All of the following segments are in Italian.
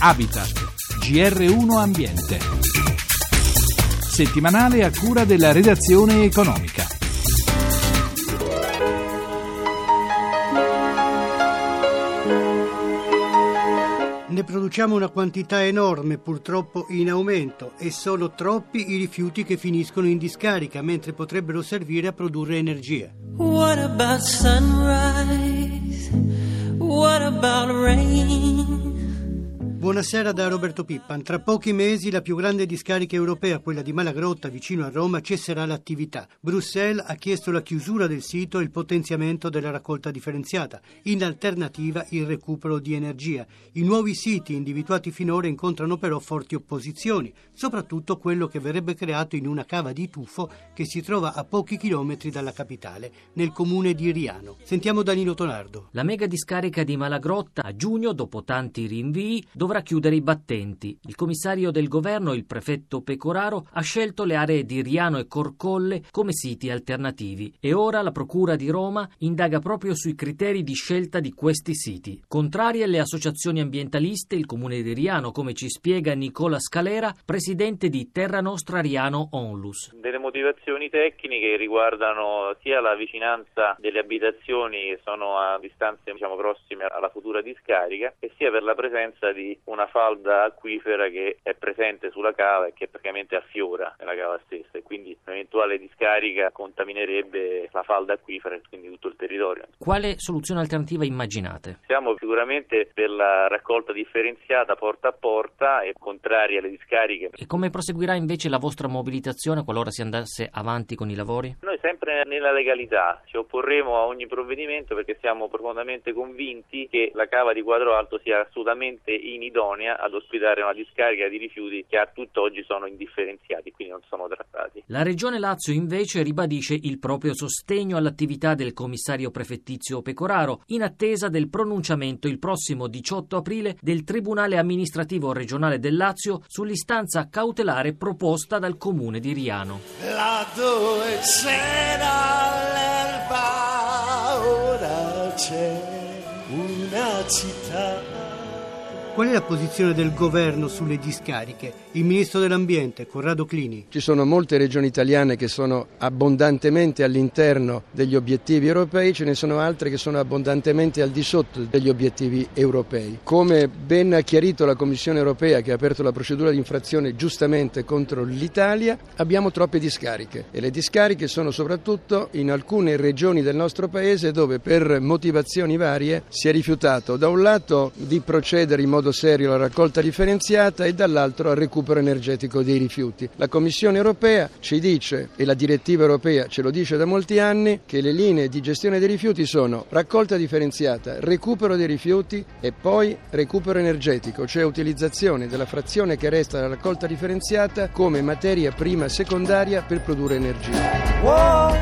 Habitat, GR1 Ambiente. Settimanale a cura della redazione economica. Ne produciamo una quantità enorme, purtroppo in aumento, e sono troppi i rifiuti che finiscono in discarica, mentre potrebbero servire a produrre energia. What about sunrise? What about rain? Buonasera da Roberto Pippan. Tra pochi mesi la più grande discarica europea, quella di Malagrotta vicino a Roma, cesserà l'attività. Bruxelles ha chiesto la chiusura del sito e il potenziamento della raccolta differenziata, in alternativa il recupero di energia. I nuovi siti individuati finora incontrano però forti opposizioni, soprattutto quello che verrebbe creato in una cava di tufo che si trova a pochi chilometri dalla capitale, nel comune di Riano. Sentiamo Danilo Tonardo. La mega discarica di Malagrotta a giugno, dopo tanti rinvii, dovrà chiudere i battenti. Il commissario del governo, il prefetto Pecoraro, ha scelto le aree di Riano e Corcolle come siti alternativi e ora la Procura di Roma indaga proprio sui criteri di scelta di questi siti. Contrarie le associazioni ambientaliste, il comune di Riano, come ci spiega Nicola Scalera, presidente di Terra Nostra Riano Onlus. Delle motivazioni tecniche riguardano sia la vicinanza delle abitazioni che sono a distanze diciamo, prossime alla futura discarica e sia per la presenza di una falda acquifera che è presente sulla cava e che praticamente affiora nella cava stessa e quindi un'eventuale discarica contaminerebbe la falda acquifera e quindi tutto il territorio. Quale soluzione alternativa immaginate? Siamo sicuramente per la raccolta differenziata porta a porta e contrari alle discariche. E come proseguirà invece la vostra mobilitazione qualora si andasse avanti con i lavori? Noi sempre nella legalità ci opporremo a ogni provvedimento perché siamo profondamente convinti che la cava di Quadro Alto sia assolutamente inidonea ad ospitare una discarica di rifiuti che a tutt'oggi sono indifferenziati, quindi non sono trattati. La Regione Lazio invece ribadisce il proprio sostegno all'attività del commissario prefettizio Pecoraro in attesa del pronunciamento il prossimo 18 aprile del Tribunale amministrativo regionale del Lazio sull'istanza cautelare proposta dal comune di Riano. Là dove ora c'è una città. Qual è la posizione del governo sulle discariche? Il ministro dell'Ambiente, Corrado Clini. Ci sono molte regioni italiane che sono abbondantemente all'interno degli obiettivi europei, ce ne sono altre che sono abbondantemente al di sotto degli obiettivi europei. Come ben ha chiarito la Commissione europea che ha aperto la procedura di infrazione giustamente contro l'Italia, abbiamo troppe discariche e le discariche sono soprattutto in alcune regioni del nostro paese dove per motivazioni varie si è rifiutato da un lato di procedere in modo serio alla raccolta differenziata e dall'altro al recupero energetico dei rifiuti. La Commissione europea ci dice, e la direttiva europea ce lo dice da molti anni, che le linee di gestione dei rifiuti sono raccolta differenziata, recupero dei rifiuti e poi recupero energetico, cioè utilizzazione della frazione che resta dalla raccolta differenziata come materia prima secondaria per produrre energia. Whoa,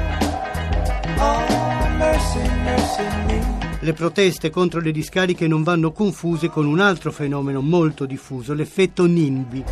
oh, mercy, mercy me. Le proteste contro le discariche non vanno confuse con un altro fenomeno molto diffuso, l'effetto NIMBY.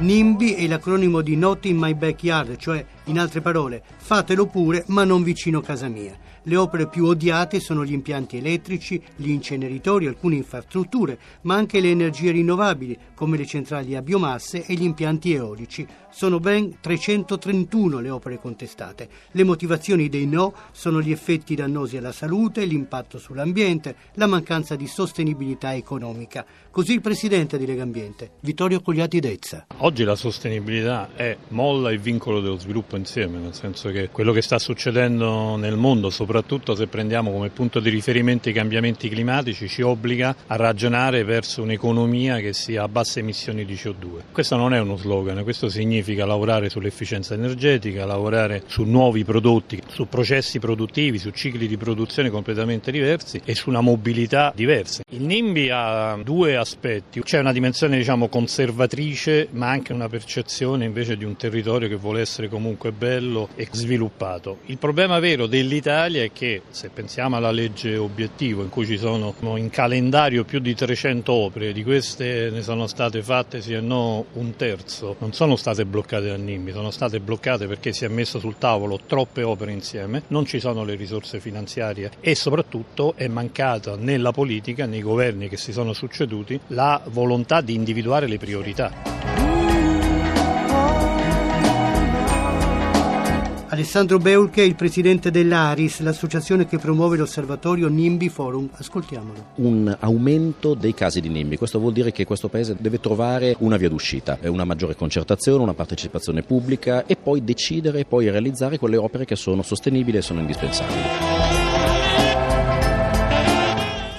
NIMBY è l'acronimo di Not in my backyard, cioè, in altre parole, fatelo pure, ma non vicino a casa mia. Le opere più odiate sono gli impianti elettrici, gli inceneritori, alcune infrastrutture, ma anche le energie rinnovabili, come le centrali a biomasse e gli impianti eolici. Sono ben 331 le opere contestate. Le motivazioni dei no sono gli effetti dannosi alla salute, l'impatto sull'ambiente, la mancanza di sostenibilità economica. Così il presidente di Legambiente, Vittorio Cogliati Dezza. Oggi la sostenibilità è molla e vincolo dello sviluppo insieme, nel senso che quello che sta succedendo nel mondo, soprattutto se prendiamo come punto di riferimento i cambiamenti climatici, ci obbliga a ragionare verso un'economia che sia a basse emissioni di CO2. Questo non è uno slogan, questo significa lavorare sull'efficienza energetica, lavorare su nuovi prodotti, su processi produttivi, su cicli di produzione completamente diversi e su una mobilità diversa. Il NIMBY ha due aspetti, c'è una dimensione diciamo conservatrice ma anche una percezione invece di un territorio che vuole essere comunque bello e sviluppato. Il problema vero dell'Italia è che se pensiamo alla legge obiettivo in cui ci sono in calendario più di 300 opere, di queste ne sono state fatte sì e no un terzo, non sono state bloccate da NIMBY, sono state bloccate perché si è messo sul tavolo troppe opere insieme, non ci sono le risorse finanziarie e soprattutto è mancata nella politica, nei governi che si sono succeduti, la volontà di individuare le priorità. Alessandro Beulche è il presidente dell'ARIS, l'associazione che promuove l'osservatorio NIMBY Forum. Ascoltiamolo. Un aumento dei casi di NIMBY, questo vuol dire che questo paese deve trovare una via d'uscita, una maggiore concertazione, una partecipazione pubblica e poi decidere e poi realizzare quelle opere che sono sostenibili e sono indispensabili.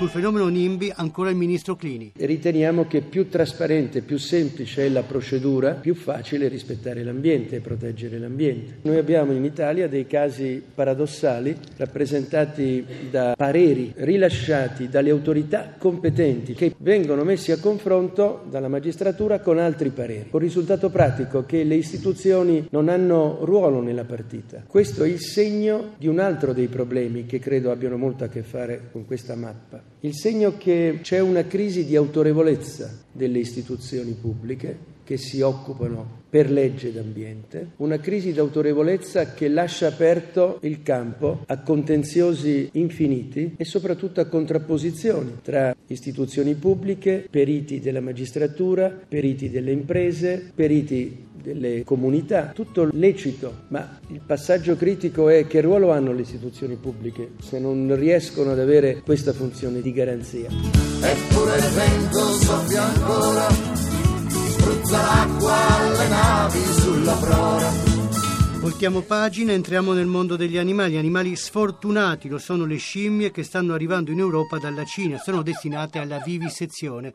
Sul fenomeno NIMBY ancora il ministro Clini. Riteniamo che più trasparente, più semplice è la procedura, più facile rispettare l'ambiente e proteggere l'ambiente. Noi abbiamo in Italia dei casi paradossali rappresentati da pareri rilasciati dalle autorità competenti che vengono messi a confronto dalla magistratura con altri pareri, con risultato pratico che le istituzioni non hanno ruolo nella partita. Questo è il segno di un altro dei problemi che credo abbiano molto a che fare con questa mappa il segno che c'è una crisi di autorevolezza delle istituzioni pubbliche che si occupano per legge d'ambiente, una crisi di autorevolezza che lascia aperto il campo a contenziosi infiniti e soprattutto a contrapposizioni tra istituzioni pubbliche, periti della magistratura, periti delle imprese, periti delle comunità, tutto lecito, ma il passaggio critico è che ruolo hanno le istituzioni pubbliche se non riescono ad avere questa funzione di garanzia. Eppure il vento soffia ancora, spruzza l'acqua alle navi sulla prora. Voltiamo pagina, entriamo nel mondo degli animali. Animali sfortunati lo sono le scimmie che stanno arrivando in Europa dalla Cina, sono destinate alla vivisezione.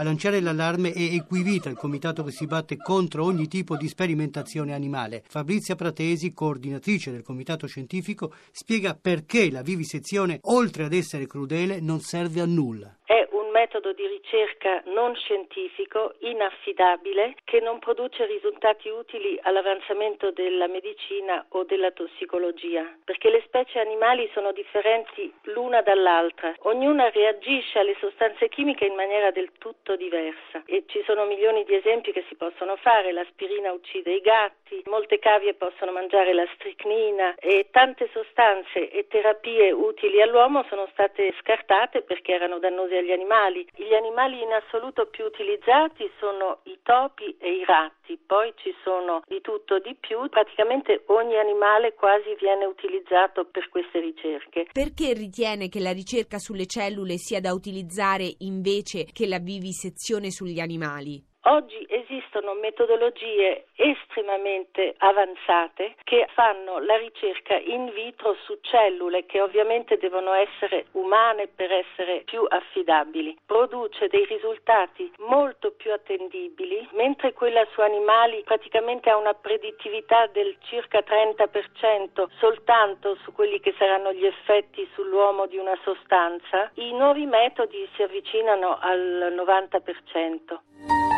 A lanciare l'allarme è Equivita, il comitato che si batte contro ogni tipo di sperimentazione animale. Fabrizia Pratesi, coordinatrice del comitato scientifico, spiega perché la vivisezione, oltre ad essere crudele, non serve a nulla. È metodo di ricerca non scientifico, inaffidabile, che non produce risultati utili all'avanzamento della medicina o della tossicologia, perché le specie animali sono differenti l'una dall'altra, ognuna reagisce alle sostanze chimiche in maniera del tutto diversa. E ci sono milioni di esempi che si possono fare, l'aspirina uccide i gatti, molte cavie possono mangiare la stricnina e tante sostanze e terapie utili all'uomo sono state scartate perché erano dannose agli animali animali. Gli animali in assoluto più utilizzati sono i topi e i ratti, poi ci sono di tutto di più, praticamente ogni animale quasi viene utilizzato per queste ricerche. Perché ritiene che la ricerca sulle cellule sia da utilizzare invece che la vivisezione sugli animali? Oggi esistono metodologie estremamente avanzate che fanno la ricerca in vitro su cellule che ovviamente devono essere umane per essere più affidabili. Produce dei risultati molto più attendibili, mentre quella su animali praticamente ha una predittività del circa 30% soltanto su quelli che saranno gli effetti sull'uomo di una sostanza. I nuovi metodi si avvicinano al 90%.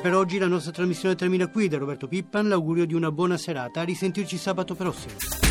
Per oggi la nostra trasmissione termina qui. Da Roberto Pippan l'augurio di una buona serata. A risentirci sabato prossimo.